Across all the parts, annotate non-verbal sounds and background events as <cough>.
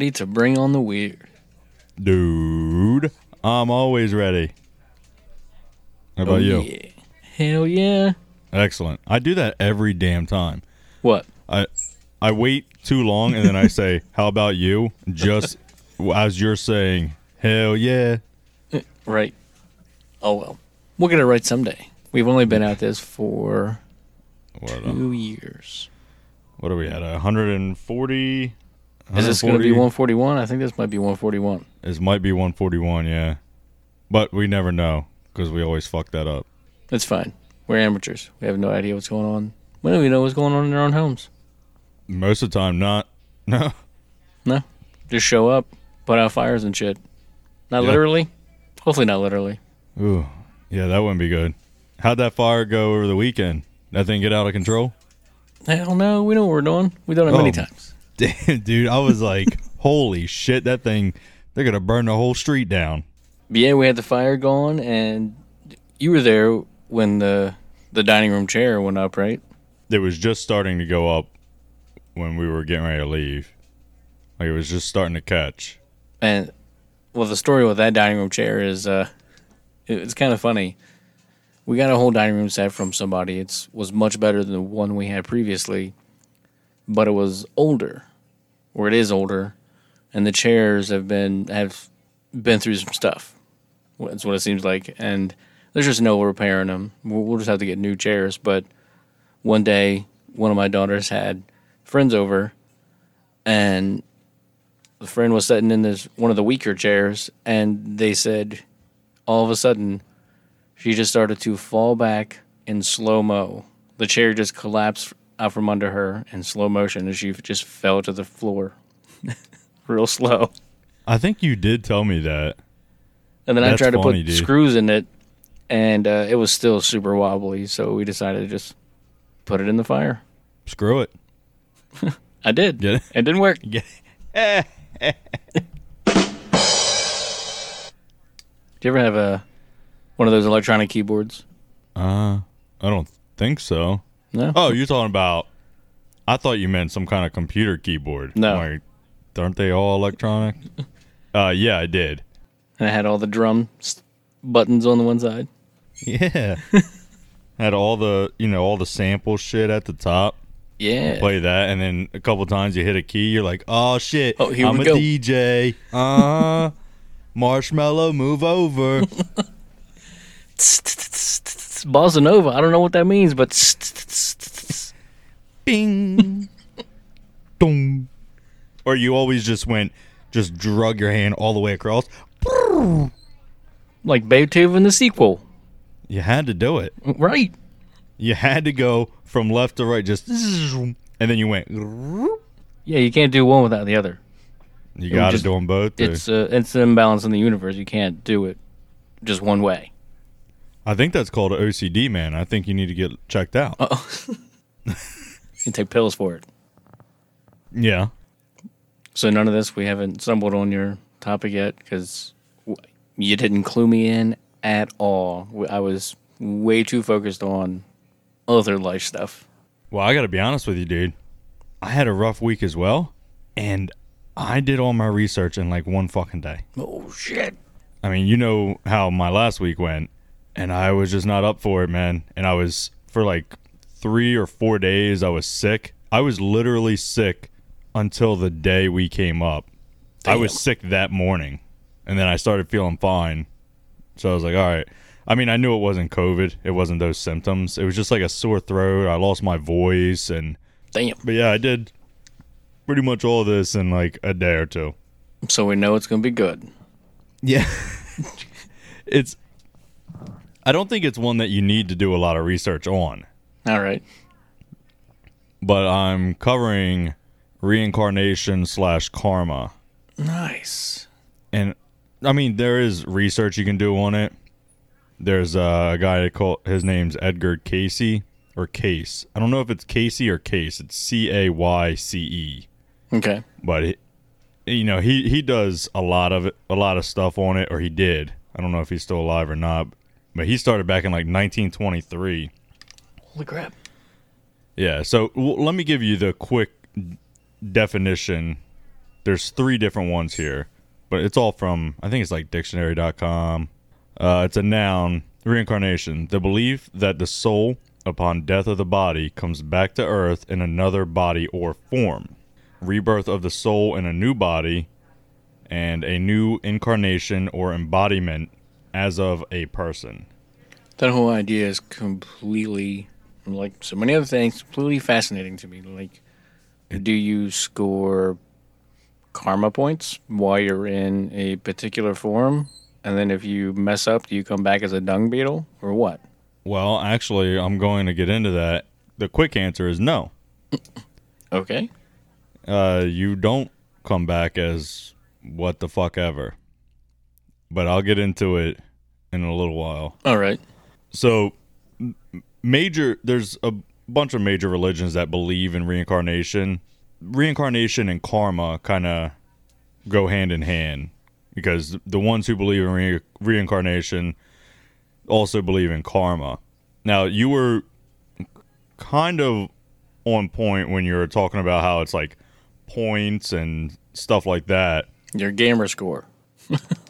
Elijah, are you ready to bring on the weird? Dude, I'm always ready. How about Oh, you? Yeah. Hell yeah. Excellent. I do that every damn time. What? I I wait too long and then I say, <laughs> "How about you?" Just as you're saying, "Hell yeah." Right. Oh well. We'll get it right someday. We've only been at this for What, uh, two years. what are we at? 140. Is this going to be 141? I think this might be 141. This might be 141, yeah. But we never know because we always fuck that up. It's fine. We're amateurs. We have no idea what's going on. We don't even know what's going on in our own homes. Most of the time, not. <laughs> No. No. Just show up, put out fires and shit. Not Yeah. literally. Hopefully not literally. Ooh, yeah, that wouldn't be good. How'd that fire go over the weekend? That thing get out of control? Hell no, we know what we're doing. We've done it many Oh. times. Damn, <laughs> dude, I was like, holy shit, that thing, they're gonna burn the whole street down. Yeah, we had the fire going, and you were there when the the dining room chair went up, right? It was just starting to go up when we were getting ready to leave. Like it was just starting to catch. And well, the story with that dining room chair is uh, it- it's kind of funny. We got a whole dining room set from somebody. It's was much better than the one we had previously, but it was older, or it is older, and the chairs have been have been through some stuff. That's what it seems like, and there's just no repairing them. We'll, we'll just have to get new chairs. But one day, one of my daughters had friends over, and the friend was sitting in this one of the weaker chairs, and they said, all of a sudden, she just started to fall back in slow mo. The chair just collapsed out from under her in slow motion, as she just fell to the floor, <laughs> real slow. I think you did tell me that. And then I That's tried to funny, put dude. screws in it, and uh, it was still super wobbly. So we decided to just put it in the fire. Screw it. <laughs> I did. Get it? It didn't work. Get <laughs> Do you ever have a one of those electronic keyboards? Uh, I don't think so. No. Oh, you're talking about. I thought you meant some kind of computer keyboard. No. Like, aren't they all electronic? <laughs> uh, yeah, I did. And it had all the drum buttons on the one side. Yeah. <laughs> Had all the, you know, all the sample shit at the top. Yeah. Play that, and then a couple times you hit a key, you're like, oh shit, Oh, here I'm we a go. DJ. Uh huh. <laughs> Marshmello, move over. Bossa Nova. I don't know what that means, but Bing. <laughs> Dong. Or you always just went, just drug your hand all the way across. like Beethoven the sequel. You had to do it. Right. You had to go from left to right, just, and then you went. Yeah, you can't do one without the other. You got to do them both. It's uh, it's an imbalance in the universe. You can't do it just one way. I think that's called OCD, man. I think you need to get checked out. Oh. <laughs> You take pills for it. yeah. So none of this. We haven't stumbled on your topic yet because you didn't clue me in at all. I was way too focused on other life stuff. Well, I got to be honest with you, dude. I had a rough week as well, and I did all my research in like one fucking day. Oh shit! I mean, you know how my last week went, and I was just not up for it, man. And I was for like three or four days, I was sick. I was literally sick until the day we came up. I was sick that morning, and then I started feeling fine. So I was like, all right. I mean, I knew it wasn't COVID. It wasn't those symptoms. It was just like a sore throat. I lost my voice, and Damn. but yeah, I did pretty much all this in like a day or two. So we know it's gonna be good. Yeah. <laughs> it's I don't think it's one that you need to do a lot of research on, All right. but I'm covering reincarnation slash karma. Nice. And I mean there is research you can do on it. There's a guy called his name's Edgar Casey or Case. I don't know if it's Casey or Case. It's C A Y C E. Okay. but he, you know he he does a lot of it, a lot of stuff on it, or he did. I don't know if he's still alive or not, but he started back in like 1923. Holy crap. Yeah. So w- let me give you the quick definition. There's three different ones here, but it's all from I think it's like dictionary.com. Uh, it's a noun, reincarnation, the belief that the soul upon death of the body comes back to earth in another body or form. Rebirth of the soul in a new body and a new incarnation or embodiment as of a person. That whole idea is completely, like so many other things, completely fascinating to me. Like, do you score karma points while you're in a particular form? And then if you mess up, do you come back as a dung beetle or what? Well, actually, I'm going to get into that. The quick answer is no. Okay. Uh, you don't come back as what the fuck ever. But I'll get into it in a little while. All right. So, major, there's a bunch of major religions that believe in reincarnation. Reincarnation and karma kind of go hand in hand because the ones who believe in re- reincarnation also believe in karma. Now, you were kind of on point when you were talking about how it's like points and stuff like that. Your gamer score. <laughs>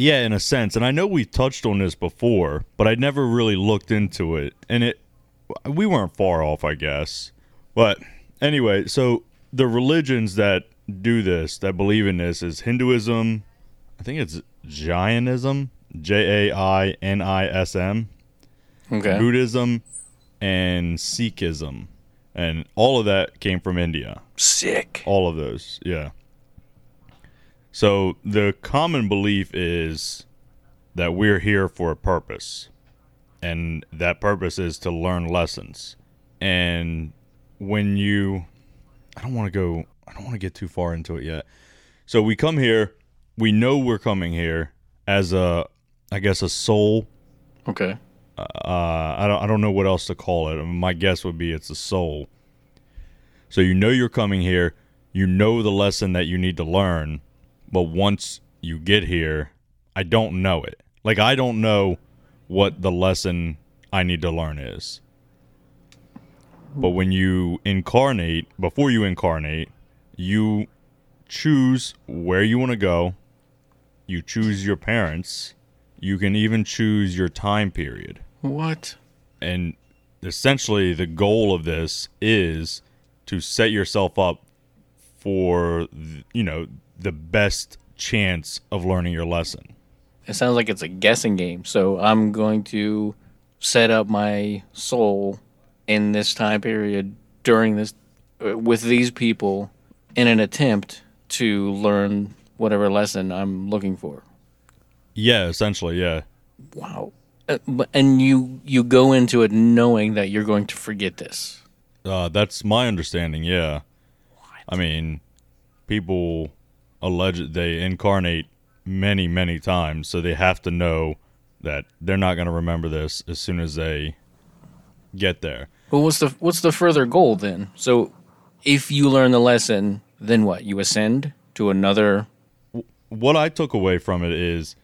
Yeah, in a sense. And I know we touched on this before, but I never really looked into it. And it we weren't far off, I guess. But anyway, so the religions that do this, that believe in this is Hinduism, I think it's Jainism, J A I N I S M, Okay. Buddhism, and Sikhism. And all of that came from India. Sick. All of those, yeah. So the common belief is that we're here for a purpose, and that purpose is to learn lessons. And when you, I don't want to go, I don't want to get too far into it yet. So we come here, we know we're coming here as a, I guess, a soul Okay. uh, I don't I don't know what else to call it. My guess would be it's a soul. So you know you're coming here, you know the lesson that you need to learn, but once you get here, I don't know it. Like I don't know what the lesson I need to learn is. But when you incarnate, before you incarnate, you choose where you want to go. You choose your parents. You can even choose your time period What? and essentially the goal of this is to set yourself up for you know the best chance of learning your lesson It sounds like it's a guessing game. So I'm going to set up my soul in this time period during this uh, with these people in an attempt to learn whatever lesson I'm looking for. yeah essentially yeah Wow. Uh, and you you go into it knowing that you're going to forget this. uh, that's my understanding yeah i mean people allege they incarnate many many times so they have to know that they're not going to remember this as soon as they get there Well, what's the what's the further goal then? So, if you learn the lesson, then what? You ascend to another. what I took away from it is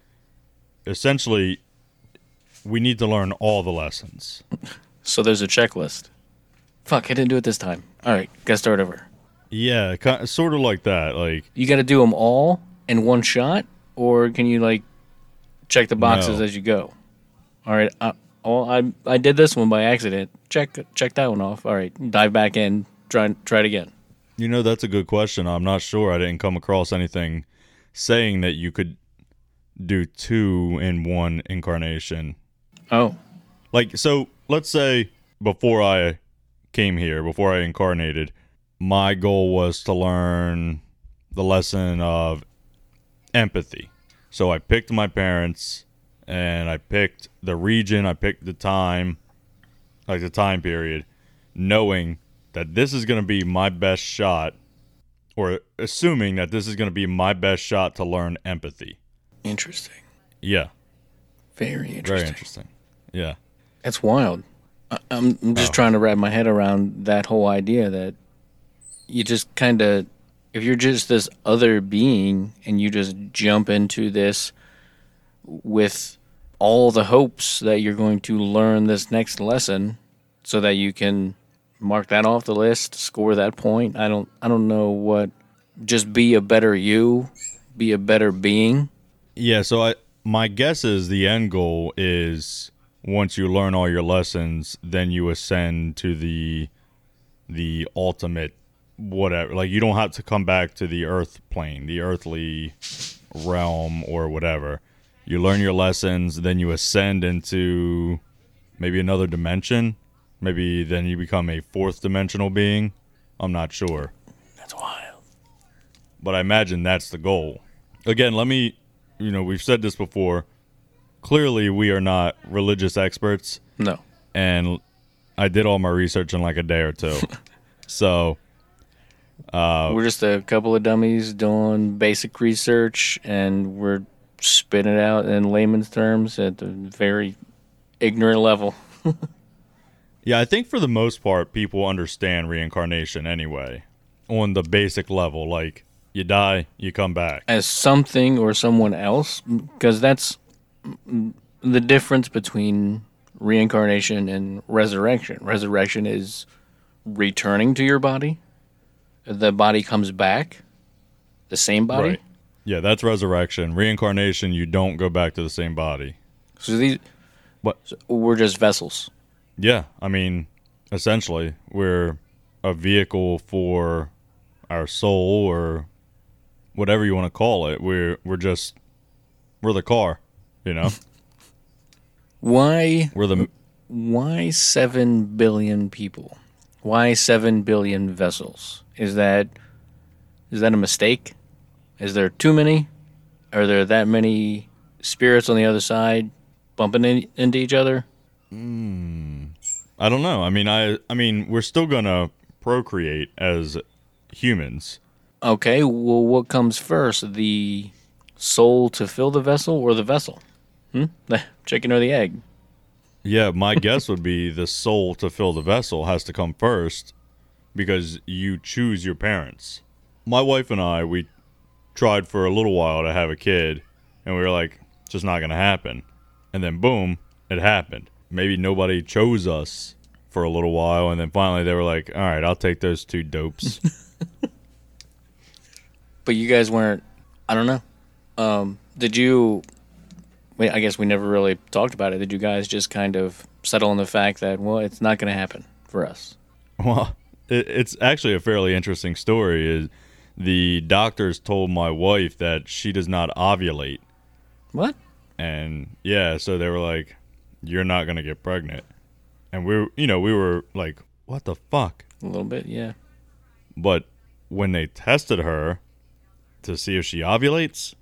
essentially we need to learn all the lessons. <laughs> So there's a checklist. Fuck, I didn't do it this time. All right, gotta start over. Yeah, ki sort of like that. Like You got to do them all in one shot, or can you like check the boxes No. as you go? All right. I, oh, uh, I I did this one by accident. Check check that one off. All right, dive back in. Try try it again. you know, that's a good question. I'm not sure. I didn't come across anything saying that you could do two in one incarnation. Oh, Like so, let's say before I came here, before I incarnated, my goal was to learn the lesson of empathy. So I picked my parents and I picked the region, I picked the time, like the time period, knowing that this is going to be my best shot or assuming that this is going to be my best shot to learn empathy. interesting. Yeah, Very interesting. very interesting. Yeah. That's wild. I'm, I'm just trying to wrap my head around that whole idea that you just kind of, if you're just this other being and you just jump into this with all the hopes that you're going to learn this next lesson so that you can mark that off the list, score that point. I don't I don't know what just be a better you, be a better being. Yeah, so I my guess is the end goal is once you learn all your lessons, then you ascend to the the ultimate whatever. Like you don't have to come back to the earth plane, the earthly realm or whatever. You learn your lessons, then you ascend into maybe another dimension. Maybe then you become a fourth dimensional being. I'm not sure. That's wild. But I imagine that's the goal. Again, let me, you know, we've said this before. Clearly, we are not religious experts. No. And I did all my research in like a day or two. <laughs> so, uh, we're just a couple of dummies doing basic research and we're spitting it out in layman's terms at a very ignorant level. <laughs> yeah, I think for the most part, people understand reincarnation anyway, on the basic level. Like, you die, you come back. As something or someone else, because that's the difference between reincarnation and resurrection. Resurrection is returning to your body, the body comes back, the same body. Right. Yeah, that's resurrection. Reincarnation, you don't go back to the same body. So these, what? So we're just vessels. Yeah, I mean, essentially, we're a vehicle for our soul or whatever you want to call it. We're we're just we're the car, you know. why <laughs> we're the why seven billion people? Why seven billion vessels? Is that is that a mistake? Is there too many? Are there that many spirits on the other side bumping in, into each other? Mm, I don't know. I mean, I I mean, we're still gonna procreate as humans. Okay. Well, what comes first, the soul to fill the vessel, or the vessel? Hmm? The <laughs> chicken or the egg? Yeah, my guess would be the soul to fill the vessel has to come first because you choose your parents. My wife and I, we tried for a little while to have a kid, and we were like, it's just not going to happen. And then, boom, it happened. Maybe nobody chose us for a little while, and then finally they were like, all right, I'll take those two dopes. <laughs> but you guys weren't, I don't know. Um, did you, I guess we never really talked about it. Did you guys just kind of settle on the fact that, well, it's not going to happen for us? Well, it, it's actually a fairly interesting story. Is the doctors told my wife that she does not ovulate. What? And yeah, so they were like, "You're not gonna get pregnant," and we, were, you know, we were like, "What the fuck?" A little bit, yeah. But when they tested her to see if she ovulates,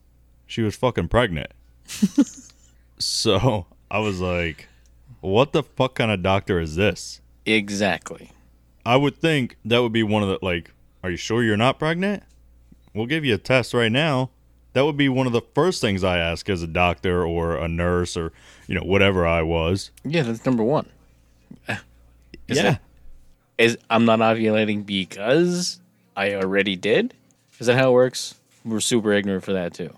she was fucking pregnant. <laughs> so I was like, "What the fuck kind of doctor is this?" Exactly. I would think that would be one of the like, are you sure you're not pregnant? We'll give you a test right now. That would be one of the first things I ask as a doctor or a nurse or you know whatever I was. Yeah, that's number one. <sighs> Is yeah. It, is I'm not ovulating because I already did? Is that how it works? We're super ignorant for that too.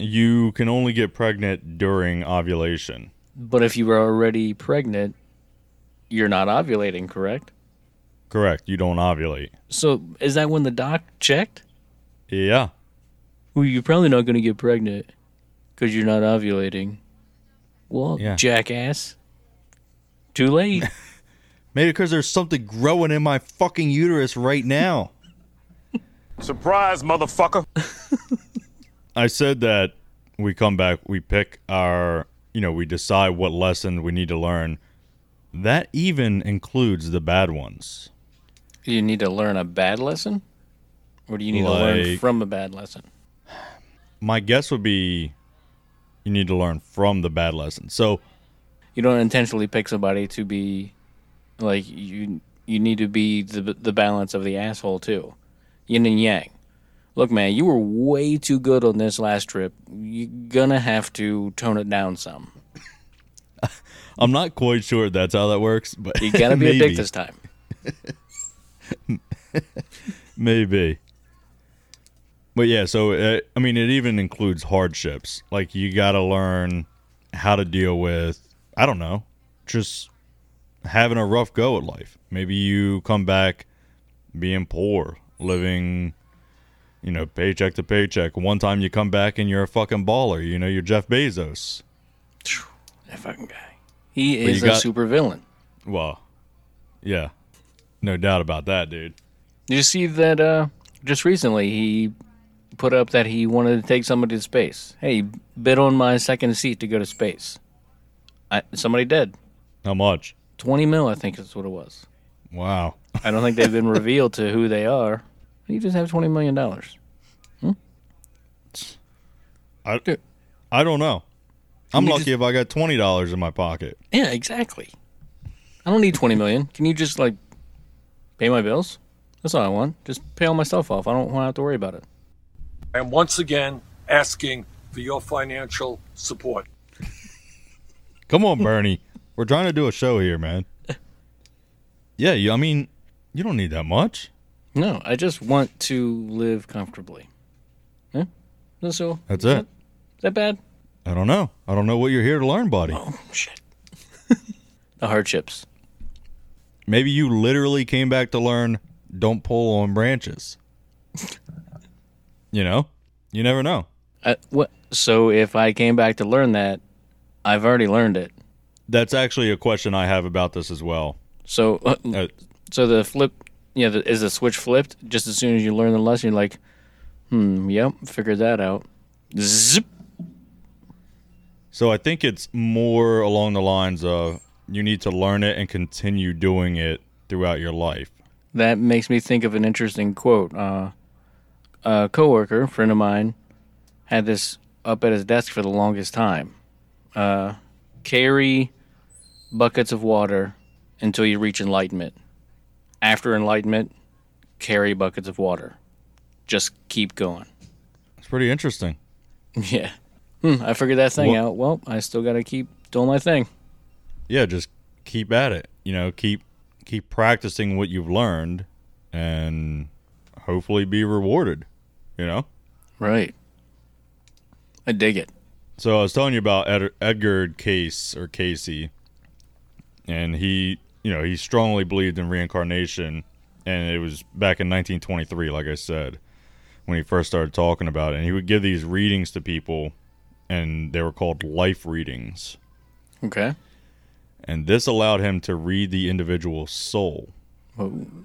You can only get pregnant during ovulation. But if you were already pregnant, you're not ovulating, correct? Correct. You don't ovulate. So is that when the doc checked? Yeah. Well, you're probably not going to get pregnant because you're not ovulating. Well, yeah. jackass. Too late. <laughs> Maybe because there's something growing in my fucking uterus right now. <laughs> Surprise, motherfucker. <laughs> I said that we come back, we pick our, you know, we decide what lesson we need to learn. That even includes the bad ones. You need to learn a bad lesson? Or do you need like, to learn from a bad lesson? My guess would be you need to learn from the bad lesson. So you don't intentionally pick somebody to be like you you need to be the the balance of the asshole too. Yin and yang. Look, man, you were way too good on this last trip. You're gonna have to tone it down some. <laughs> I'm not quite sure that's how that works, but you gotta be a dick <laughs> this time. <laughs> Maybe. But yeah, so uh, I mean, it even includes hardships. Like you got to learn how to deal with, I don't know, just having a rough go at life. Maybe you come back being poor, living, you know, paycheck to paycheck. One time you come back and you're a fucking baller. You know, you're Jeff Bezos. That fucking guy. He But is a got- super villain. Well, yeah, no doubt about that, dude. Did you see that uh just recently he put up that he wanted to take somebody to space. Hey, bid on my second seat to go to space. I, somebody did. How much? 20 mil, I think is what it was. Wow. I don't think they've been <laughs> revealed to who they are. You just have $20 million. Hmm? I, Dude. I don't know. I'm lucky just- if I got twenty dollars in my pocket. Yeah, exactly. I don't need 20 million. Can you just like pay my bills? That's all I want. Just pay all my stuff off. I don't want to have to worry about it. I am once again asking for your financial support. <laughs> Come on, Bernie. We're trying to do a show here, man. <laughs> Yeah, you, I mean, you don't need that much. No, I just want to live comfortably. Yeah? That's all. That's is it. That, is that bad? I don't know. I don't know what you're here to learn, buddy. Oh, shit. <laughs> the hardships. Maybe you literally came back to learn don't pull on branches. you know? You never know. I, what? So if I came back to learn that, I've already learned it. That's actually a question I have about this as well. So, uh, Uh, so the flip, yeah, the, is the switch flipped just as soon as you learn the lesson? You're like, hmm, yep, figured that out. Zip. so I think it's more along the lines of you need to learn it and continue doing it throughout your life. That makes me think of an interesting quote. Uh, a coworker, friend of mine, had this up at his desk for the longest time. Uh, carry buckets of water until you reach enlightenment. After enlightenment, carry buckets of water. Just keep going. It's pretty interesting. <laughs> Yeah. Hmm, I figured that thing Wha- out. Well, I still got to keep doing my thing. yeah, just keep at it. You know, keep keep practicing what you've learned, and hopefully be rewarded. You know. Right. I dig it. So I was telling you about Ed- Edgar Case or Casey, and he, you know, he strongly believed in reincarnation, and it was back in 1923, like I said, when he first started talking about it. And he would give these readings to people, and they were called life readings. Okay. and this allowed him to read the individual's soul,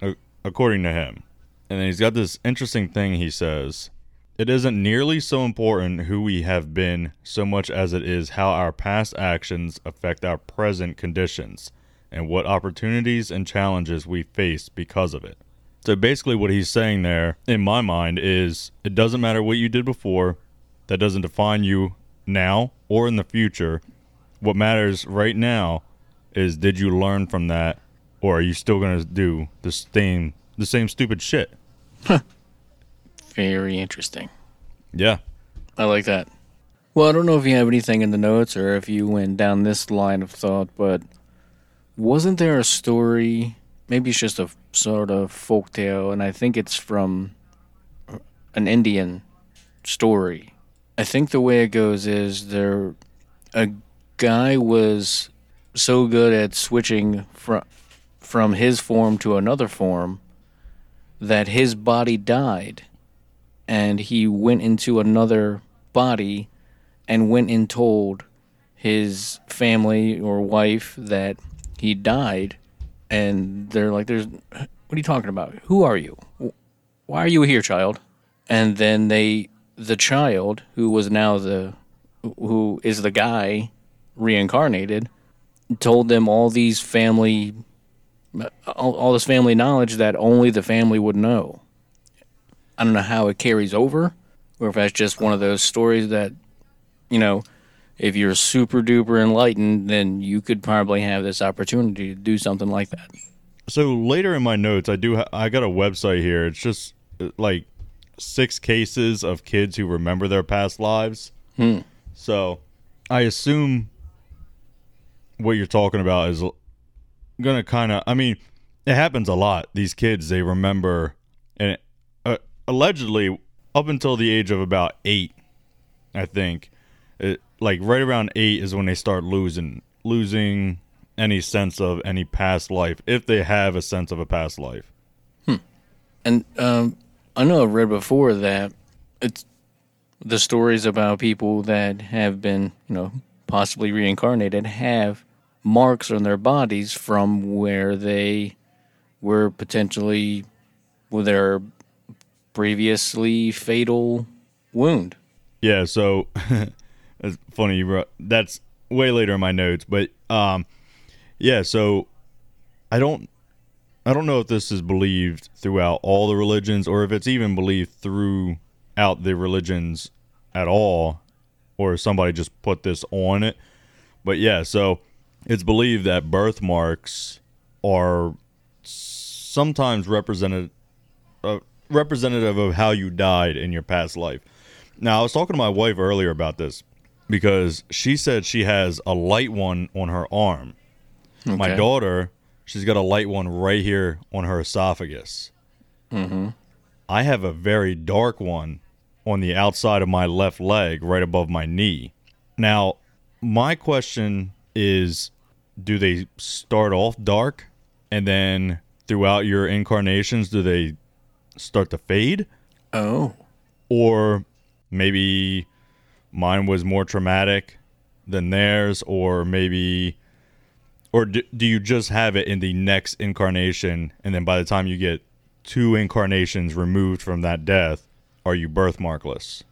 a- according to him. And then he's got this interesting thing he says It isn't nearly so important who we have been so much as it is how our past actions affect our present conditions and what opportunities and challenges we face because of it. So basically, what he's saying there, in my mind, is it doesn't matter what you did before, that doesn't define you now or in the future. What matters right now is did you learn from that or are you still going to do the same the same stupid shit? Very interesting. Yeah. I like that. Well, I don't know if you have anything in the notes or if you went down this line of thought, but wasn't there a story? Maybe it's just a sort of folk tale, and I think it's from an Indian story. I think the way it goes is there a guy was so good at switching from from his form to another form that his body died and he went into another body and went and told his family or wife that he died and they're like there's what are you talking about? Who are you? Why are you here child? And then they the child who was now the who is the guy reincarnated told them all these family all, all this family knowledge that only the family would know. I don't know how it carries over, or if that's just one of those stories that, you know, if you're super duper enlightened, then you could probably have this opportunity to do something like that. So later in my notes, I do ha- I got a website here. It's just uh, like six cases of kids who remember their past lives. Hmm. So I assume what you're talking about is gonna kind of. I mean, it happens a lot. These kids they remember, and uh, allegedly up until the age of about eight, I think, it, like right around eight is when they start losing losing any sense of any past life if they have a sense of a past life. And um, I know I've read before that it's the stories about people that have been, you know, possibly reincarnated have marks on their bodies from where they were potentially with their previously fatal wound. Yeah, so <laughs> it's funny brought that's way later in my notes, but um yeah, so I don't I don't know if this is believed throughout all the religions or if it's even believed throughout the religions at all or somebody just put this on it. But yeah, so it's believed that birthmarks are sometimes represented uh, representative of how you died in your past life. Now, I was talking to my wife earlier about this because she said she has a light one on her arm. My daughter, she's got a light one right here on her esophagus. Mm-hmm. I have a very dark one on the outside of my left leg, right above my knee. Now, my question is do they start off dark and then throughout your incarnations, do they start to fade? Oh. or maybe mine was more traumatic than theirs or maybe or do, do you just have it in the next incarnation and then by the time you get two incarnations removed from that death are you birthmarkless?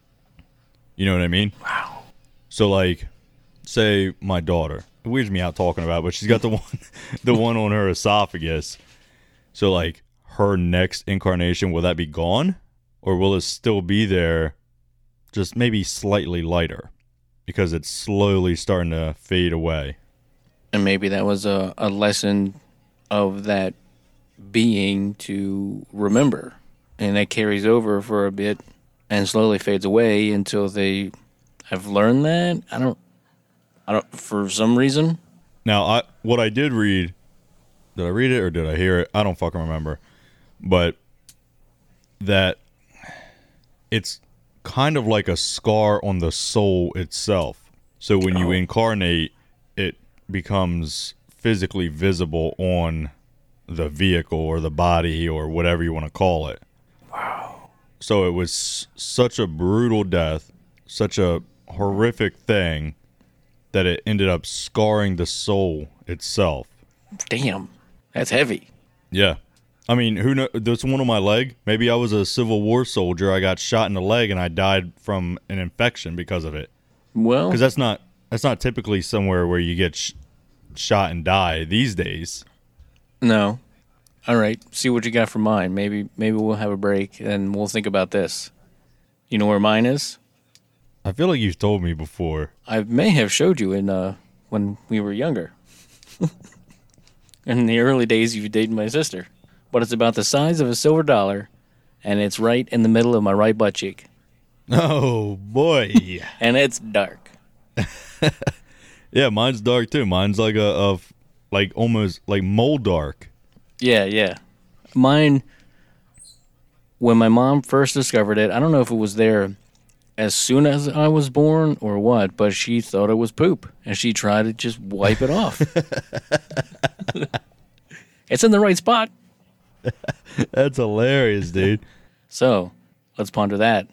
You know what i mean? Wow. So like say my daughter it weirds me out talking about it, but she's got the <laughs> one the one on her esophagus. So like her next incarnation will that be gone or will it still be there just maybe slightly lighter because it's slowly starting to fade away And maybe that was a, a lesson of that being to remember. And that carries over for a bit and slowly fades away until they have learned that. I don't, I don't, for some reason. now i what i did read did i read it or did i hear it i don't fucking remember but that it's kind of like a scar on the soul itself so when you Oh. incarnate it becomes physically visible on the vehicle or the body or whatever you want to call it Wow. So it was such a brutal death, such a horrific thing that it ended up scarring the soul itself. Damn, that's heavy. Yeah. I mean, who knows? There's one on my leg. Maybe I was a Civil War soldier. I got shot in the leg and I died from an infection because of it. Well, Because that's not that's not typically somewhere where you get sh- shot and die these days. no. All right, see what you got for mine. Maybe, maybe we'll have a break and we'll think about this. You know where mine is? I feel like you've told me before. I may have showed you in uh, when we were younger. <laughs> in the early days, you dated my sister. But it's about the size of a silver dollar, and it's right in the middle of my right butt cheek. Oh boy. <laughs> And it's dark. <laughs> yeah, mine's dark too. Mine's like a of like almost like mole dark. Yeah, yeah. Mine, when my mom first discovered it, I don't know if it was there as soon as I was born or what, but she thought it was poop, and she tried to just wipe it off. <laughs> it's in the right spot. <laughs> That's hilarious, dude. So let's ponder that.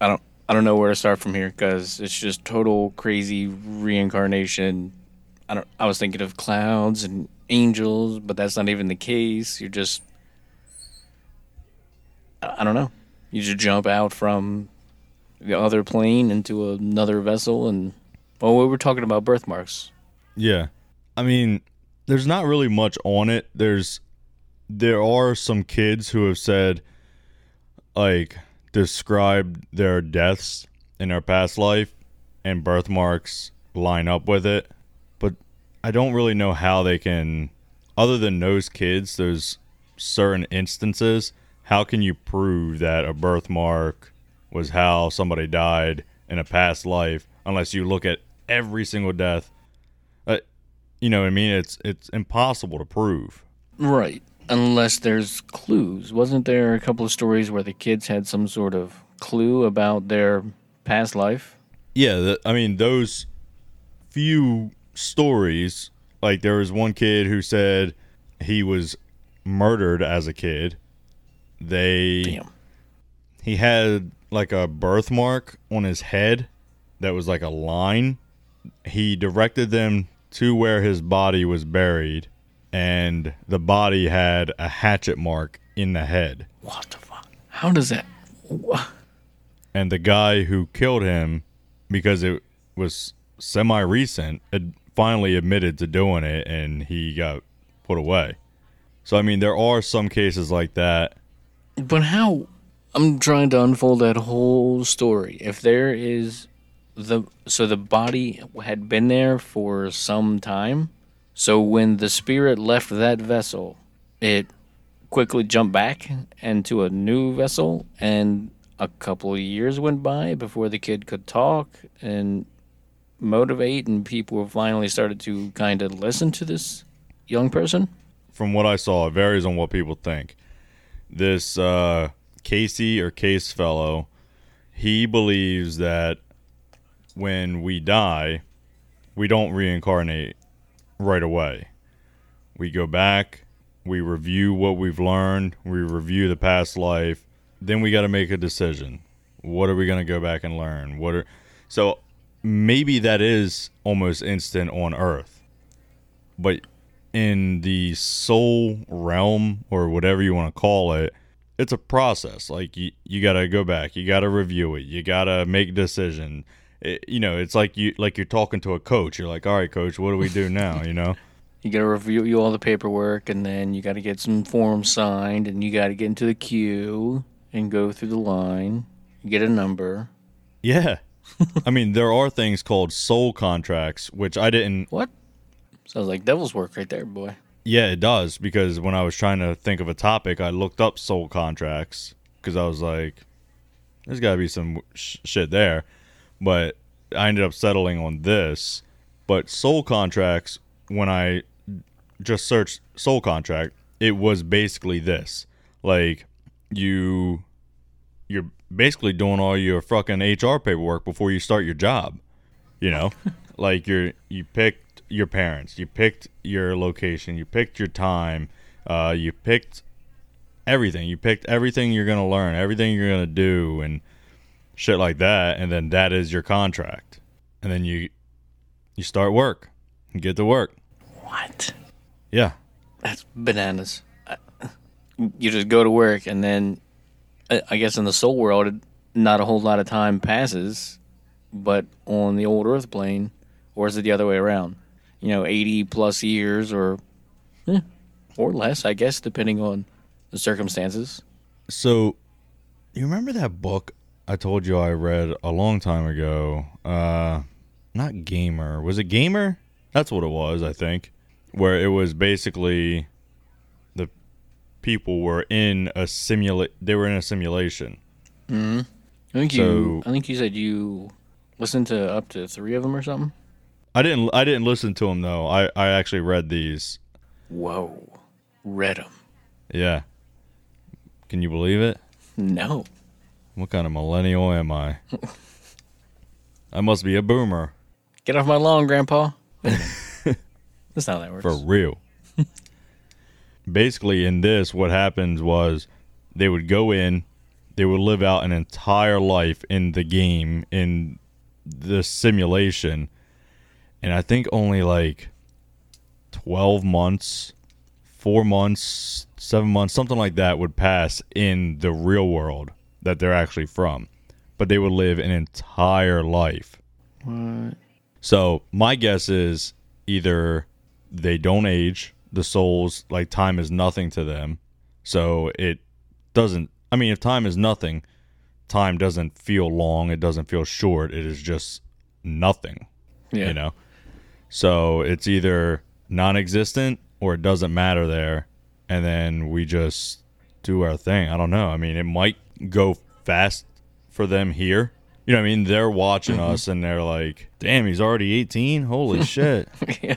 I don't I don't know where to start from here because it's just total crazy reincarnation. I don't I was thinking of clouds and angels, but that's not even the case. You're just I I don't know. You just jump out from the other plane into another vessel and well we were talking about birthmarks. Yeah. I mean, there's not really much on it. There's there are some kids who have said like described their deaths in their past life and birthmarks line up with it. But I don't really know how they can other than those kids, there's certain instances, how can you prove that a birthmark was how somebody died in a past life unless you look at every single death you know what I mean? It's it's impossible to prove. Right. Unless there's clues. Wasn't there a couple of stories where the kids had some sort of clue about their past life? Yeah, the, I mean those few stories. Like there was one kid who said he was murdered as a kid. They Damn. he had like a birthmark on his head that was like a line. He directed them to where his body was buried, and the body had a hatchet mark in the head. What the fuck? How does that? Wha- And the guy who killed him, because it was semi recent, had finally admitted to doing it and he got put away. So, I mean, there are some cases like that. But how? I'm trying to unfold that whole story. If there is the so the body had been there for some time, so when the spirit left that vessel, it quickly jumped back into a new vessel, and a couple of years went by before the kid could talk and motivate, and people finally started to kind of listen to this young person. From what I saw, it varies on what people think. This uh, Casey or Case fellow, he believes that when we die, we don't reincarnate right away. We go back, we review what we've learned, we review the past life, then we got to make a decision. What are we going to go back and learn? What are So maybe that is almost instant on earth. But in the soul realm or whatever you want to call it, it's a process. Like you, you got to go back, you got to review it, you got to make a decision. It, you know, it's like you like you're talking to a coach. You're like, "All right, coach, what do we do now?" You know. <laughs> You got to review you all the paperwork, and then you got to get some forms signed, and you got to get into the queue and go through the line, get a number. Yeah. <laughs> I mean, there are things called soul contracts, which I didn't. What? Sounds like devil's work right there, boy. Yeah, it does because when I was trying to think of a topic, I looked up soul contracts because I was like, "There's got to be some sh- shit there," but I ended up settling on this. But soul contracts, when I just searched soul contract, it was basically this: like you, you're basically doing all your fucking HR paperwork before you start your job. You know, <laughs> like you're you picked your parents, you picked your location, you picked your time, uh, you picked everything. You picked everything you're gonna learn, everything you're gonna do, and shit like that. And then that is your contract. And then you you start work, you get to work. What? Yeah, That's bananas. You just go to work, and then I I guess in the soul world, not a whole lot of time passes, but on the old Earth plane, or is it the other way around? You know, eighty plus years, or eh, or less, I guess, depending on the circumstances. So, you remember that book I told you I read a long time ago? Uh, not Gamer. Was it Gamer? That's what it was, I think. Where it was basically the people were in a simulate. They were in a simulation. I think you. I think you said you listened to up to three of them or something. I didn't. I didn't listen to them though. I I actually read these. Whoa, read them. Yeah. Can you believe it? No, What kind of millennial am I? I must be a boomer. get off my lawn, Grandpa. <laughs> That's not how that works. For real. <laughs> Basically, in this, what happens was they would go in, they would live out an entire life in the game, in the simulation. And I think only like 12 months, four months, seven months, something like that would pass in the real world that they're actually from. But they would live an entire life. What? So my guess is either they don't age, the souls like time is nothing to them. So it doesn't I mean if time is nothing, time doesn't feel long, it doesn't feel short, it is just nothing, Yeah. you know. So it's either non-existent or it doesn't matter there and then we just do our thing. I don't know. I mean, it might go fast for them here. You know what I mean? They're watching mm-hmm. us and they're like, "Damn, he's already 18. Holy <laughs> shit." yeah.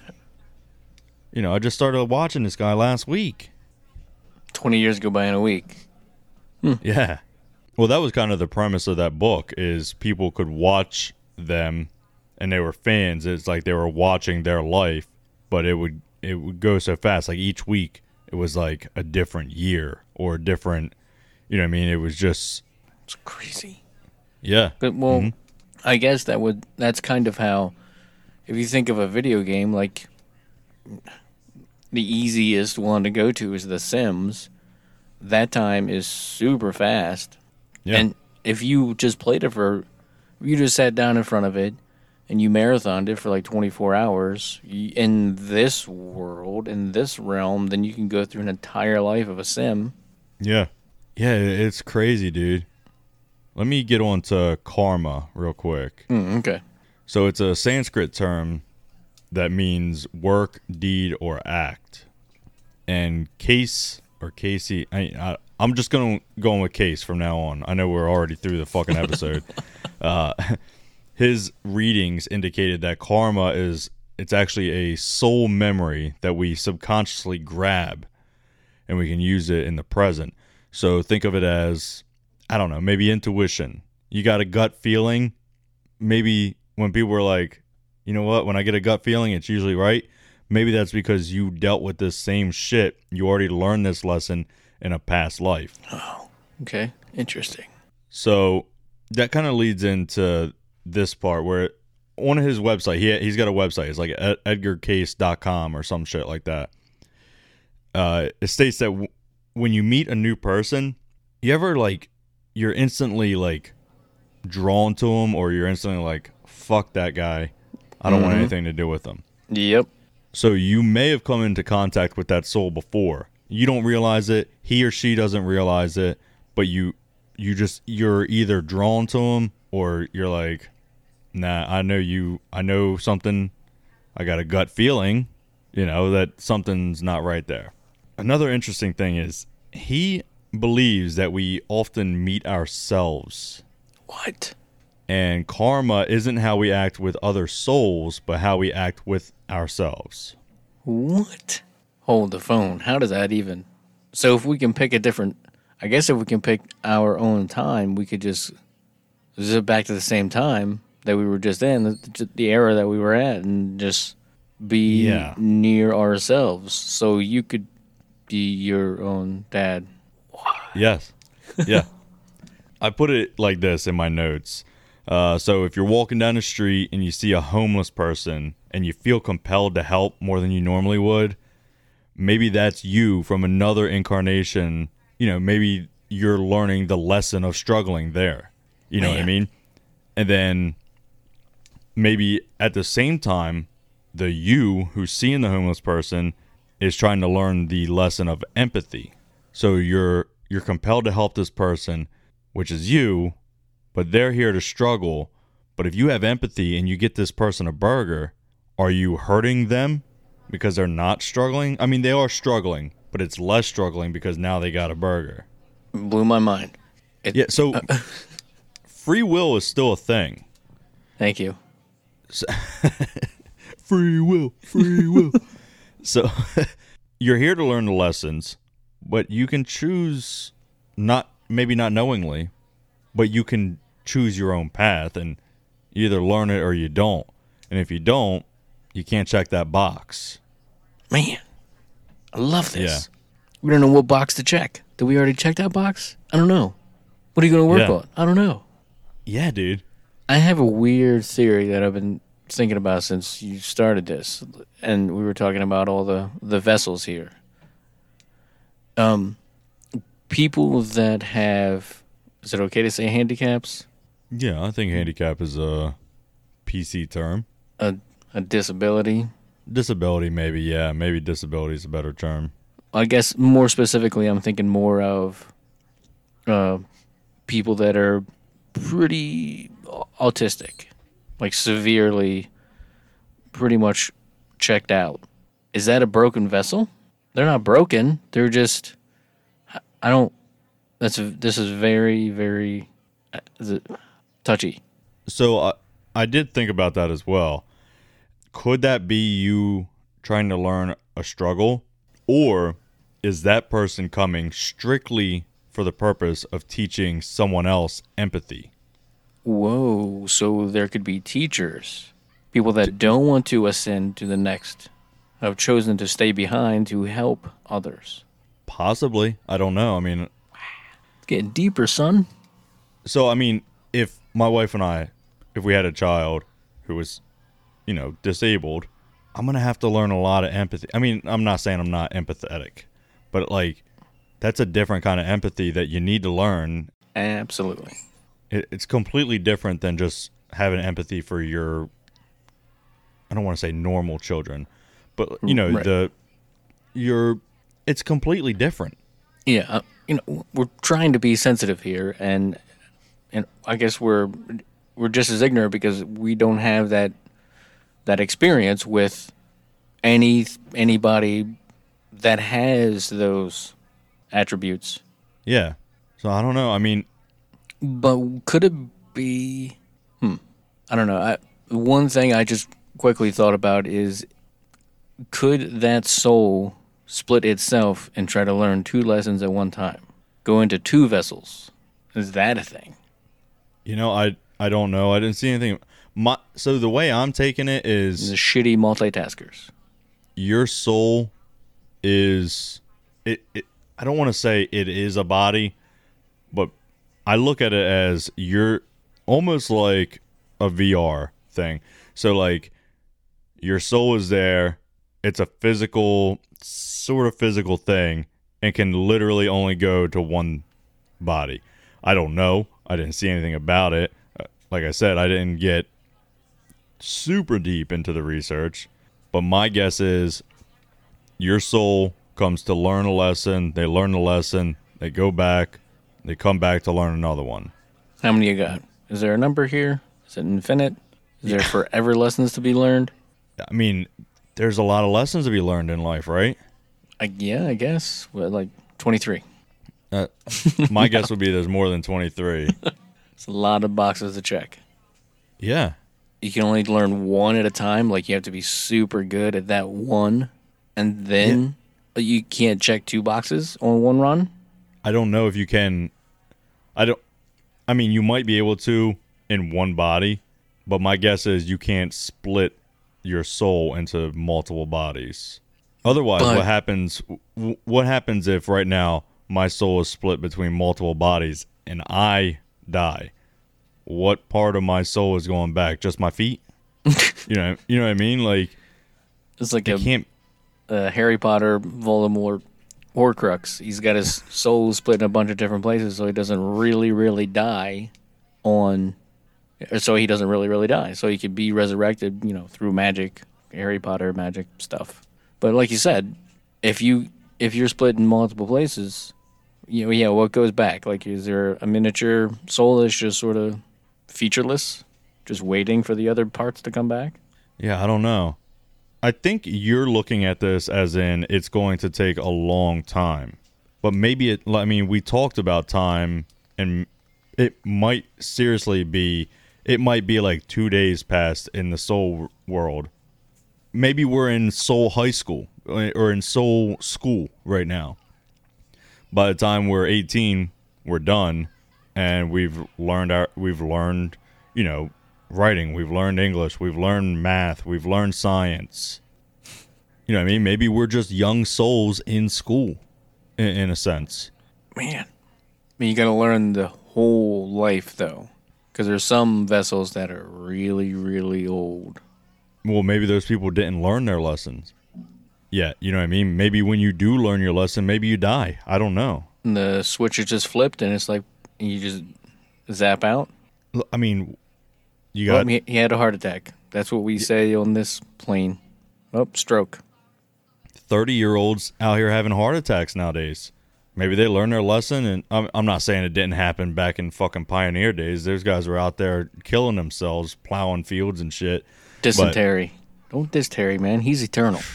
You know, I just started watching this guy last week. Twenty years go by in a week. Hmm. Yeah. Well, that was kind of the premise of that book is people could watch them and they were fans, it's like they were watching their life, but it would it would go so fast. Like each week, it was like a different year or a different, you know, what I mean, it was just It's crazy. yeah, But well, mm-hmm. I guess that would that's kind of how if you think of a video game like the easiest one to go to is The Sims. That time is super fast. yeah, And if you just played it for you just sat down in front of it and you marathoned it for like 24 hours in this world in this realm then you can go through an entire life of a sim yeah, yeah. It's crazy, dude. Let me get on to karma real quick. Mm, okay So it's a Sanskrit term that means work, deed, or act. And case or Casey, I, I I'm just gonna going with case from now on. I know we're already through the fucking episode. <laughs> uh, his readings indicated that karma is it's actually a soul memory that we subconsciously grab, and we can use it in the present. So think of it as I don't know, maybe intuition. You got a gut feeling maybe when people were like, you know what, when I get a gut feeling, it's usually right. Maybe that's because you dealt with this same shit. You already learned this lesson in a past life. Oh, okay interesting So that kind of leads into this part where on his website, he, he's got a website. It's like ed- edgarcase.com or some shit like that. Uh, it states that when you meet a new person, you ever like, you're instantly like drawn to them or you're instantly like, fuck that guy. I don't want mm-hmm. anything to do with him. yep So you may have come into contact with that soul before. You don't realize it. He or she doesn't realize it, but you you just you're either drawn to them or you're like, "Nah, I know you. I know something. I got a gut feeling, you know, that something's not right there." Another interesting thing is he believes that we often meet ourselves what and karma isn't how we act with other souls, but how we act with ourselves. What? Hold the phone. How does that even? So if we can pick a different, I guess if we can pick our own time, we could just zip back to the same time that we were just in, the, the era that we were at, and just be Yeah. near ourselves. So you could be your own dad. Yes. Yeah. <laughs> I put it like this in my notes. Uh, so if you're walking down the street and you see a homeless person and you feel compelled to help more than you normally would, maybe that's you from another incarnation. You know, maybe you're learning the lesson of struggling there. You know what I mean? And then maybe at the same time, the you who's seeing the homeless person is trying to learn the lesson of empathy. So you're you're compelled to help this person, which is you, but they're here to struggle. But if you have empathy and you get this person a burger, are you hurting them because they're not struggling? I mean, they are struggling, but it's less struggling because now they got a burger. Blew my mind. It, Yeah, so <laughs> free will is still a thing. Thank you. <laughs> Free will, free will. <laughs> so <laughs> you're here to learn the lessons, but you can choose not maybe not knowingly, but you can choose your own path and either learn it or you don't. And if you don't, you can't check that box. Man, I love this. We don't know what box to check. Did we already check that box? I don't know. What are you going to work Yeah. on? I don't know. Yeah, dude. I have a weird theory that I've been thinking about since you started this, and we were talking about all the the vessels here. Um, people that have is it okay to say handicaps? Yeah, I think handicap is a PC term. A a disability. Disability, maybe. Yeah, maybe disability is a better term. I guess more specifically, I'm thinking more of uh, people that are pretty autistic, like severely, pretty much checked out. Is that a broken vessel? They're not broken. They're just. I don't. That's this is very very uh, touchy. So I, I did think about that as well. Could that be you trying to learn a struggle? Or is that person coming strictly for the purpose of teaching someone else empathy? Whoa, so there could be teachers, people that don't want to ascend to the next, have chosen to stay behind to help others. Possibly. I don't know. I mean, It's getting deeper, son. so I mean, if my wife and I, if we had a child who was, you know, disabled, I'm gonna have to learn a lot of empathy. I mean, I'm not saying I'm not empathetic, but like, that's a different kind of empathy that you need to learn. Absolutely. It, it's completely different than just having empathy for your. I don't want to say normal children, but you know Right. the, your, it's completely different. Yeah, uh, you know, we're trying to be sensitive here, and and I guess we're we're just as ignorant because we don't have that that experience with any anybody that has those attributes. Yeah. So I don't know. I mean, But could it be? Hmm. I don't know. I, one thing I just quickly thought about is, could that soul split itself and try to learn two lessons at one time? Go into two vessels. Is that a thing? You know, I I don't know. I didn't see anything. My so the way I'm taking it is The shitty multitaskers. your soul is it. it I don't want to say it is a body, I look at it as you're almost like a VR thing. So like your soul is there. It's a physical sort of physical thing and can literally only go to one body. I don't know. I didn't see anything about it. Uh, Like I said, I didn't get super deep into the research, but my guess is your soul comes to learn a lesson, they learn the lesson, they go back, they come back to learn another one. How many you got? Is there a number here? Is it infinite? Is there forever lessons to be learned? I mean, there's a lot of lessons to be learned in life, right? I, yeah, I guess. Well, like 23. Uh, my <laughs> guess would be there's more than 23. <laughs> It's a lot of boxes to check. Yeah. you can only learn one at a time. Like you have to be super good at that one, and then you can't check two boxes on one run. I don't know if you can. I don't. I mean, you might be able to in one body, but my guess is you can't split your soul into multiple bodies. Otherwise, But- what happens? What happens if right now my soul is split between multiple bodies and I die? What part of my soul is going back? Just my feet? <laughs> you know, you know what I mean? Like It's like a, can't. a Harry Potter Voldemort Horcrux. He's got his soul split in a bunch of different places, so he doesn't really, really die on. So he doesn't really, really die. So he could be resurrected, you know, through magic, Harry Potter magic stuff. But like you said, if you if you're split in multiple places, you know, yeah, what goes back? Like, is there a miniature soul that's just sort of featureless, just waiting for the other parts to come back? Yeah, I don't know. I think you're looking at this as in it's going to take a long time. But maybe it I mean, we talked about time and it might seriously be it might be like 2 days past in the soul world. Maybe we're in Soul High School uh, or in Soul School right now. By the time we're 18, we're done and we've learned our we've learned, you know, writing, we've learned English, we've learned math, we've learned science. You know what I mean? Maybe we're just young souls in school in, in a sense. Man, I mean, you got to learn the whole life though, because there's some vessels that are really, really old. Well, maybe those people didn't learn their lessons. Yeah, you know what I mean? Maybe when you do learn your lesson, maybe you die. I don't know. And the switch is just flipped, and it's like you just zap out. I mean, you Well, got he, he had a heart attack. That's what we say on this plane. Oh, stroke. 30 year olds out here having heart attacks nowadays. Maybe they learned their lesson, and I'm, I'm not saying it didn't happen back in fucking pioneer days. There's guys were out there killing themselves, plowing fields and shit. Dysentery. Don't diss Terry, man. He's eternal. <sighs>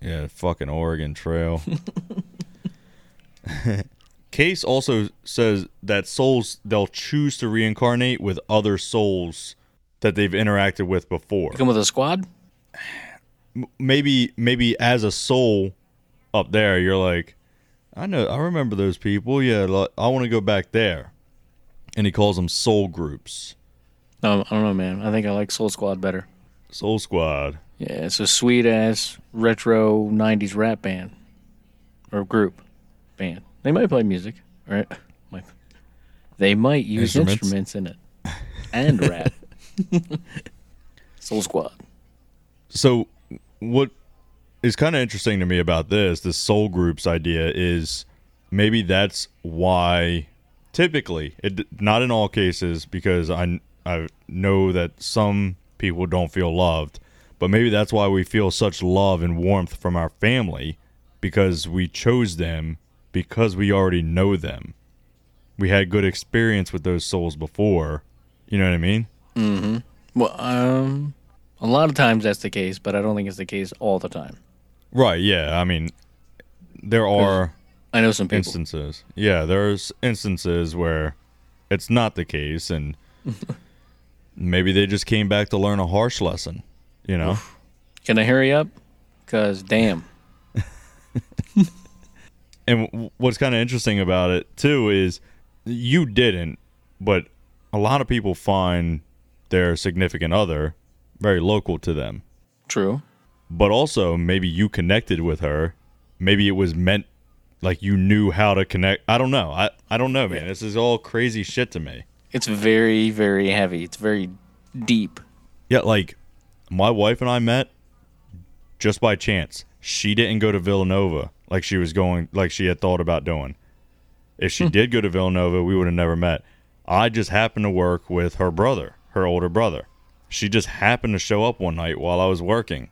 Yeah, fucking Oregon Trail. <laughs> <laughs> Cayce also says that souls they'll choose to reincarnate with other souls that they've interacted with before. Come with a squad. Maybe maybe as a soul up there, you're like, I know, I remember those people. Yeah, I want to go back there. and he calls them soul groups. No, I don't know, man. I think I like Soul Squad better. Soul Squad. Yeah, it's a sweet ass retro '90s rap band or group band. They might play music, right? Might- They might use Instruments. instruments, in it and rap. <laughs> Soul Squad. So, what is kind of interesting to me about this, this soul groups idea, is maybe that's why typically, it, not in all cases, because I, I know that some people don't feel loved, but maybe that's why we feel such love and warmth from our family because we chose them because we already know them. We had good experience with those souls before. You know what I mean? Well, um, a lot of times that's the case, but I don't think it's the case all the time. Right. Yeah. I mean, there are. I know some people. instances. Yeah, there's instances where it's not the case, and <laughs> maybe they just came back to learn a harsh lesson. You know, Can I hurry up? Cause damn. <laughs> and what's kind of interesting about it too is you didn't, but a lot of people find their significant other very local to them. True. But also, maybe you connected with her. Maybe it was meant like you knew how to connect. I don't know. I, I don't know, man. This is all crazy shit to me. It's very, very heavy. It's very deep. Yeah, like my wife and I met just by chance. She didn't go to Villanova like she was going like she had thought about doing. If she hmm. did go to Villanova, we would have never met. I just happened to work with her brother, her older brother. She just happened to show up one night while I was working.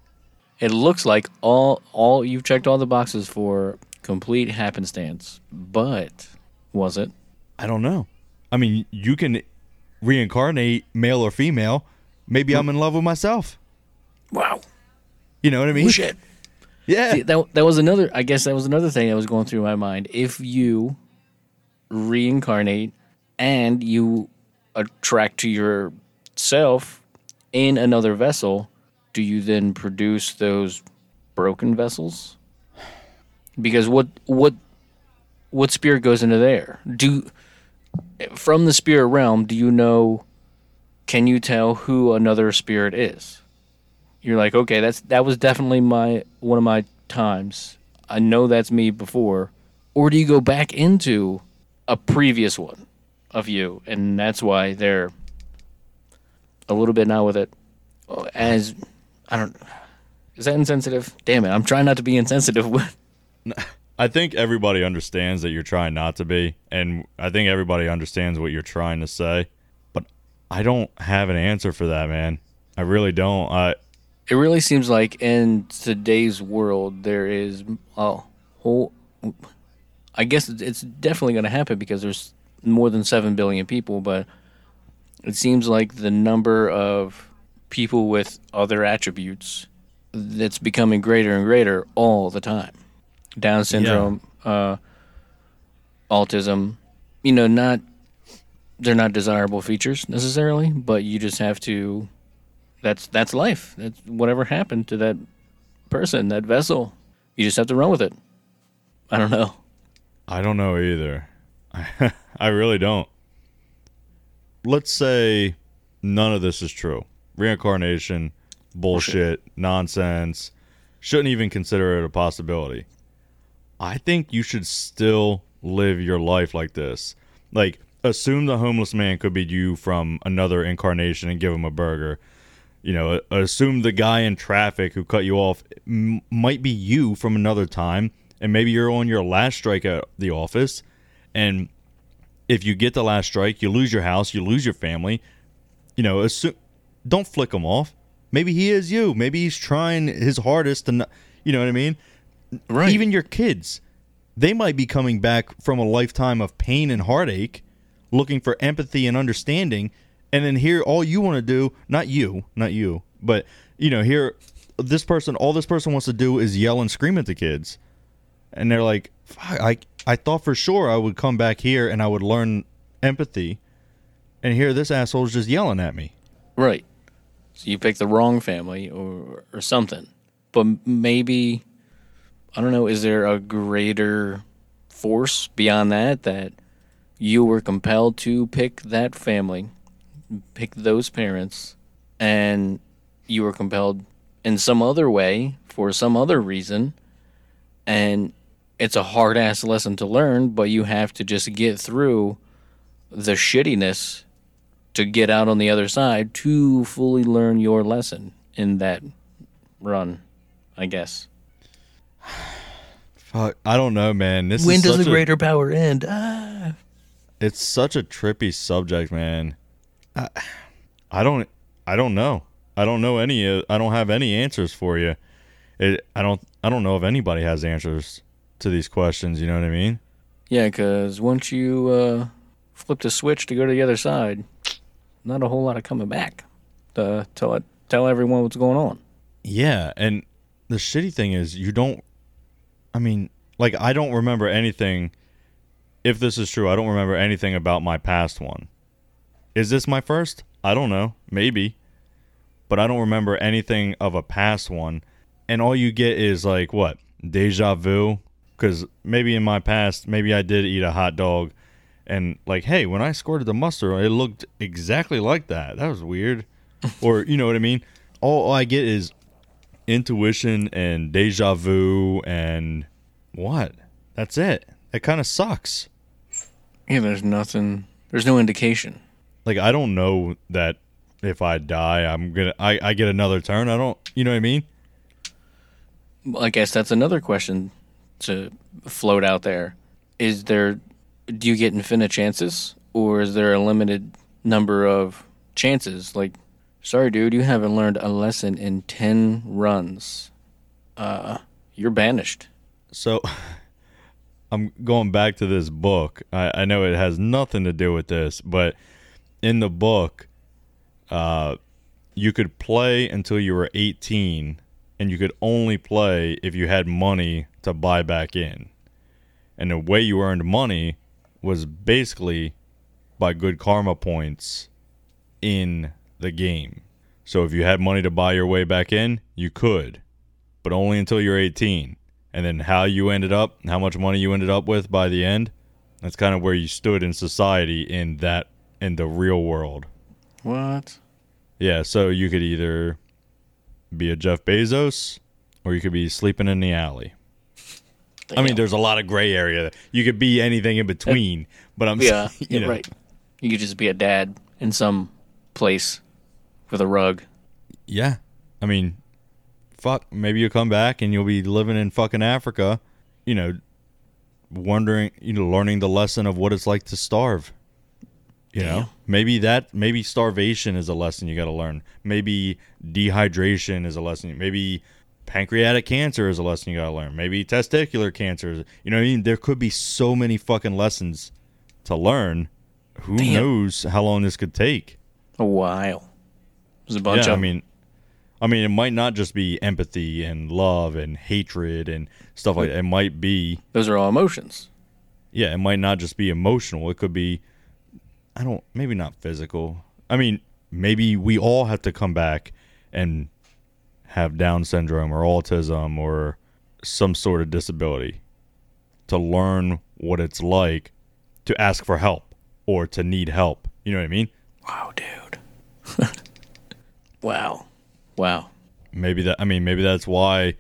It looks like all all you've checked all the boxes for complete happenstance, but was it? I don't know. I mean, you can reincarnate male or female. Maybe hmm. I'm in love with myself. Wow. You know what I mean? Shit. Yeah. See, that that was another. I guess that was another thing that was going through my mind. If you reincarnate and you attract to yourself in another vessel, do you then produce those broken vessels? Because what what what spirit goes into there? Do from the spirit realm, do you know? Can you tell who another spirit is? You're like, okay, that's that was definitely my one of my times. I know that's me before. Or do you go back into a previous one of you, and that's why they're a little bit now with it. As I don't, is that insensitive? Damn it, I'm trying not to be insensitive. <laughs> I think everybody understands that you're trying not to be, and I think everybody understands what you're trying to say. But I don't have an answer for that, man. I really don't. I it really seems like in today's world there is a whole i guess it's- it's definitely going to happen because there's more than 7 billion people but it seems like the number of people with other attributes that's becoming greater and greater all the time. Down syndrome uh autism you know not they're not desirable features necessarily but you just have to that's that's life. That's whatever happened to that person, that vessel. You just have to run with it. I don't know. I don't know either. <laughs> I really don't. Let's say none of this is true. Reincarnation, bullshit, nonsense. Shouldn't even consider it a possibility. I think you should still live your life like this. Like, assume the homeless man could be you from another incarnation and give him a burger. You know, assume the guy in traffic who cut you off m- might be you from another time, and maybe you're on your last strike at the office, and if you get the last strike, you lose your house, you lose your family. You know, assume, don't flick him off. Maybe he is you. Maybe he's trying his hardest to, not, you know what I mean? Right. Even your kids, they might be coming back from a lifetime of pain and heartache, looking for empathy and understanding, and then here all you want to do, not you, not you, but you know, here this person, all this person wants to do is yell and scream at the kids, and they're like, I I thought for sure I would come back here and I would learn empathy, and here this asshole's just yelling at me. right. So you picked the wrong family or or something. But maybe I don't know, is there a greater force beyond that that you were compelled to pick that family, pick those parents, and you were compelled in some other way for some other reason, and it's a hard ass lesson to learn, but you have to just get through the shittiness to get out on the other side to fully learn your lesson in that run, I guess. <sighs> Fuck, I don't know, man. This When is does such the a- greater power end? Ah. it's such a trippy subject, man. I, I don't I don't know. I don't know any uh, I don't have any answers for you. It I don't I don't know if anybody has answers to these questions, you know what I mean? Yeah, because once you uh, flip the switch to go to the other side, not a whole lot of coming back to tell it, tell everyone what's going on. Yeah, and the shitty thing is you don't I mean, like I don't remember anything if this is true, I don't remember anything about my past one. Is this my first? I don't know. Maybe. But I don't remember anything of a past one. And all you get is like what? Deja vu cuz maybe in my past, maybe I did eat a hot dog and like, hey, when I squirted the mustard, it looked exactly like that. That was weird. <laughs> or you know what I mean? All, all I get is intuition and deja vu and what? That's it. It kind of sucks. Yeah, there's nothing, there's no indication. Like I don't know that if I die, I'm gonna I, I get another turn. I don't. You know what I mean? I guess that's another question to float out there. Is there, do you get infinite chances or is there a limited number of chances? Like, sorry, dude, you haven't learned a lesson in 10 runs. Uh, you're banished. So <laughs> I'm going back to this book. I, I know it has nothing to do with this, but in the book, uh, you could play until you were 18, and you could only play if you had money to buy back in. And the way you earned money was basically by good karma points in the game. So if you had money to buy your way back in, you could, but only until you're 18 and then how you ended up, how much money you ended up with by the end, that's kind of where you stood in society in that in the real world. What? Yeah, so you could either be a Jeff Bezos or you could be sleeping in the alley. I mean, there's a lot of gray area. You could be anything in between, but I'm Yeah, saying, <laughs> you yeah, know, right. You could just be a dad in some place with a rug. Yeah. I mean, fuck, maybe you'll come back and you'll be living in fucking Africa, you know, wondering, you know, learning the lesson of what it's like to starve. You know, maybe that, maybe starvation is a lesson you got to learn. Maybe dehydration is a lesson. Maybe pancreatic cancer is a lesson you got to learn. Maybe testicular cancer. Is, you know what I mean? There could be so many fucking lessons to learn. Who Damn. knows how long this could take? A while. There's a bunch yeah, of I mean, I mean, it might not just be empathy and love and hatred and stuff like that. It might be, those are all emotions. yeah, it might not just be emotional. It could be, I don't, maybe not physical. I mean, maybe we all have to come back and have Down syndrome or autism or some sort of disability to learn what it's like to ask for help or to need help. You know what I mean? Wow, dude. <laughs> wow. Wow. maybe that i mean maybe that's why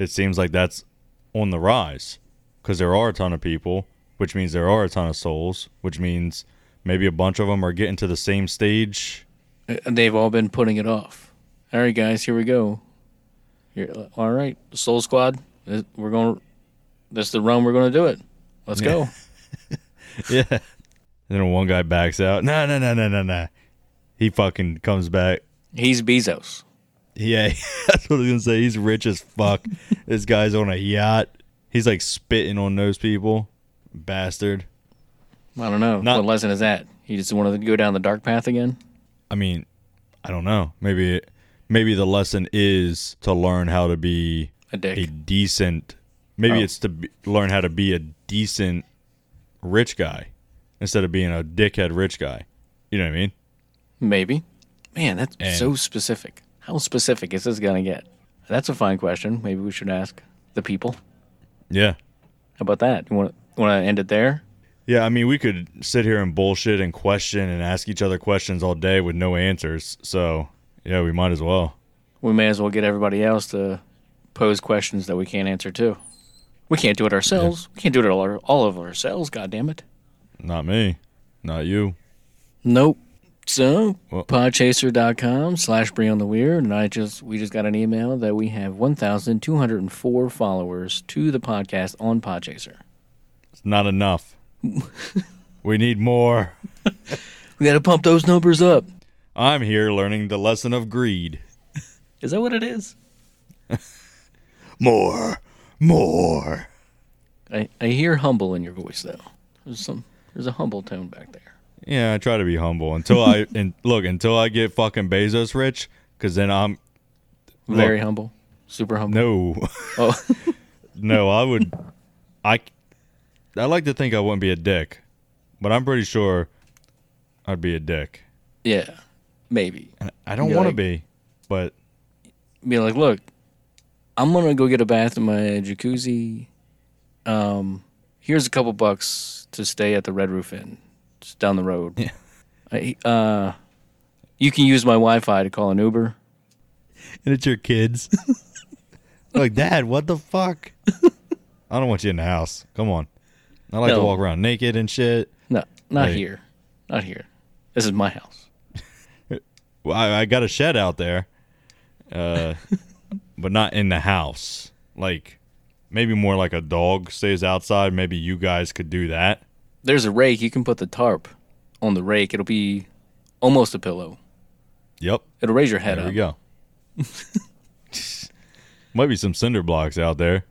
it seems like that's on the rise because there are a ton of people which means there are a ton of souls which means maybe a bunch of them are getting to the same stage Uh, They've all been putting it off. All right, guys, here we go. Here, all right, Soul Squad. this- We're going. This the run. We're going to do it. Let's go. <laughs> yeah and then one guy backs out no no no no no no he fucking comes back He's Bezos. yeah <laughs> that's what i was gonna say he's rich as fuck <laughs> this guy's on a yacht he's like spitting on those people bastard I don't know. Not- what lesson is that? He just wanted to go down the dark path again. I mean, I don't know. Maybe it, maybe the lesson is to learn how to be A dick. a decent. Maybe Oh. it's to be, learn how to be a decent rich guy instead of being a dickhead rich guy. You know what I mean? Maybe. Man, that's And- so specific. How specific is this going to get? That's a fine question. Maybe we should ask the people. Yeah. How about that? You want want to end it there? Yeah, I mean, we could sit here and bullshit and question and ask each other questions all day with no answers. So, yeah, we might as well. We may as well get everybody else to pose questions that we can't answer too. We can't do it ourselves. We can't do it all, all of ourselves. God damn it. Not me. Not you. Nope. So, Well- podchaser.com slash bring on the weird. And I just, we just got an email that we have 1,204 followers to the podcast on Podchaser. It's not enough. We need more. <laughs> We got to pump those numbers up. I'm here learning the lesson of greed. Is that what it is? <laughs> More. More. I, I hear humble in your voice though. There's some there's a humble tone back there. Yeah, I try to be humble until I <laughs> and look until I get fucking Bezos rich, because then I'm Very Look. humble. Super humble. no, Oh, no. I would, I, I like to think I wouldn't be a dick, but I'm pretty sure I'd be a dick. yeah. Maybe. And I don't want to like- be, but Be like, look, I'm gonna go get a bath in my jacuzzi. Um, here's a couple bucks to stay at the Red Roof Inn, just down the road. Yeah. I, uh, you can use my Wi-Fi to call an Uber. <laughs> and it's your kids. <laughs> like, Dad, what the fuck? <laughs> I don't want you in the house. Come on. I like to walk around naked and shit. No, not Right. here. Not here. This is my house. <laughs> Well, I, I got a shed out there, uh, <laughs> but not in the house. Like, maybe more like a dog stays outside. Maybe you guys could do that. There's a rake. You can put the tarp on the rake. It'll be almost a pillow. Yep. It'll raise your head There up. There we go. <laughs> Might be some cinder blocks out there.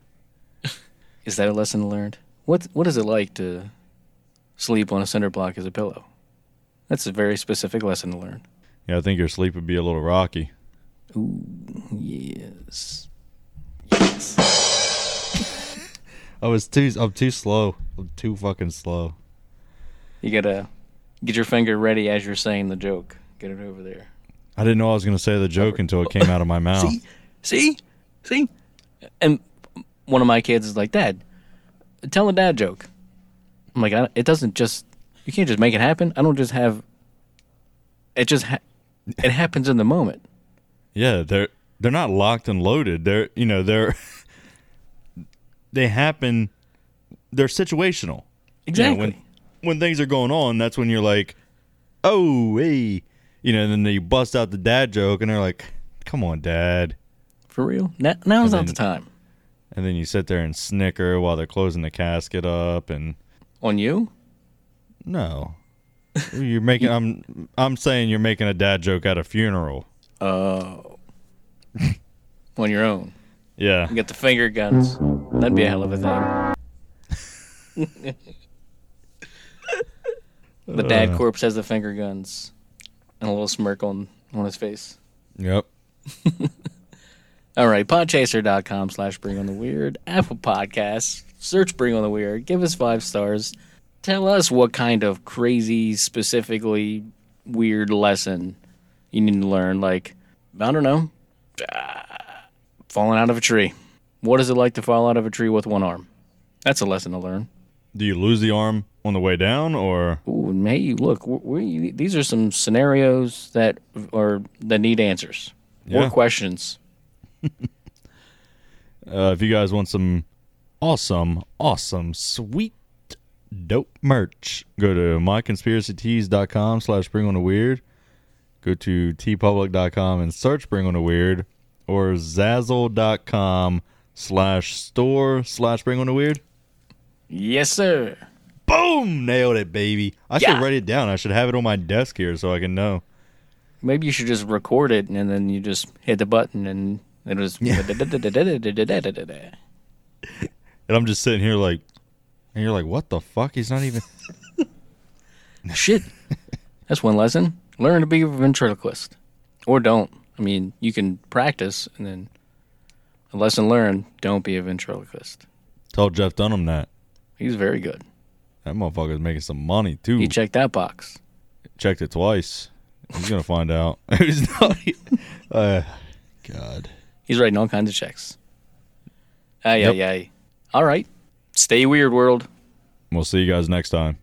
Is that a lesson learned? What What is it like to sleep on a cinder block as a pillow? That's a very specific lesson to learn. Yeah, I think your sleep would be a little rocky. Ooh, yes. Yes. <laughs> I was too. I'm too slow. I'm too fucking slow. You gotta get your finger ready as you're saying the joke. Get it over there. I didn't know I was gonna say the joke until it came out of my <laughs> mouth. See, see, see. And one of my kids is like, "Dad, tell a dad joke." I'm like, I, "It doesn't just. You can't just make it happen. I don't just have. It just. Ha- <laughs> it happens in the moment. Yeah, they're they're not locked and loaded. They're you know they're <laughs> they happen. They're situational. You know, Exactly. when when things are going on, that's when you're like, oh hey, you know. And then you bust out the dad joke, and they're like, come on, dad. For real. Now, now's And not then- the time. And then you sit there and snicker while they're closing the casket up, and On you? no, you're making. <laughs> I'm I'm saying you're making a dad joke at a funeral. Oh. <laughs> On your own. Yeah, You got the finger guns. That'd be a hell of a thing. <laughs> the dad Uh. corpse has the finger guns and a little smirk on, on his face. yep. All right, podchaser.com slash bring on the weird. Apple Podcasts. Search bring on the weird. Give us five stars. Tell us what kind of crazy, specifically weird lesson you need to learn. Like, I don't know, ah, falling out of a tree. What is it like to fall out of a tree with one arm? That's a lesson to learn. Do you lose the arm on the way down, or Ooh, hey, look, we, these are some scenarios that are that need answers Yeah. or questions. <laughs> Uh, if you guys want some awesome, awesome, sweet, dope merch, go to myconspiracytees.com slash bring on the weird. Go to teepublic.com and search bring on the weird or zazzle.com slash store slash bring on the weird. Yes, sir. Boom! Nailed it, baby. I should Yeah. write it down. I should have it on my desk here so I can know. Maybe you should just record it and then you just hit the button and it was. <laughs> And I'm just sitting here like, and you're like, what the fuck? He's not even. <laughs> Shit. That's one lesson. Learn to be a ventriloquist. Or don't. I mean, you can practice and then a lesson learned don't be a ventriloquist. Tell Jeff Dunham that. He's very good. That motherfucker's making some money too. He checked that box. checked it twice. He's gonna find out. <laughs> He's not. Uh, God. He's writing all kinds of checks. Ay, Yep. ay, ay. All right. Stay weird, world. We'll see you guys next time.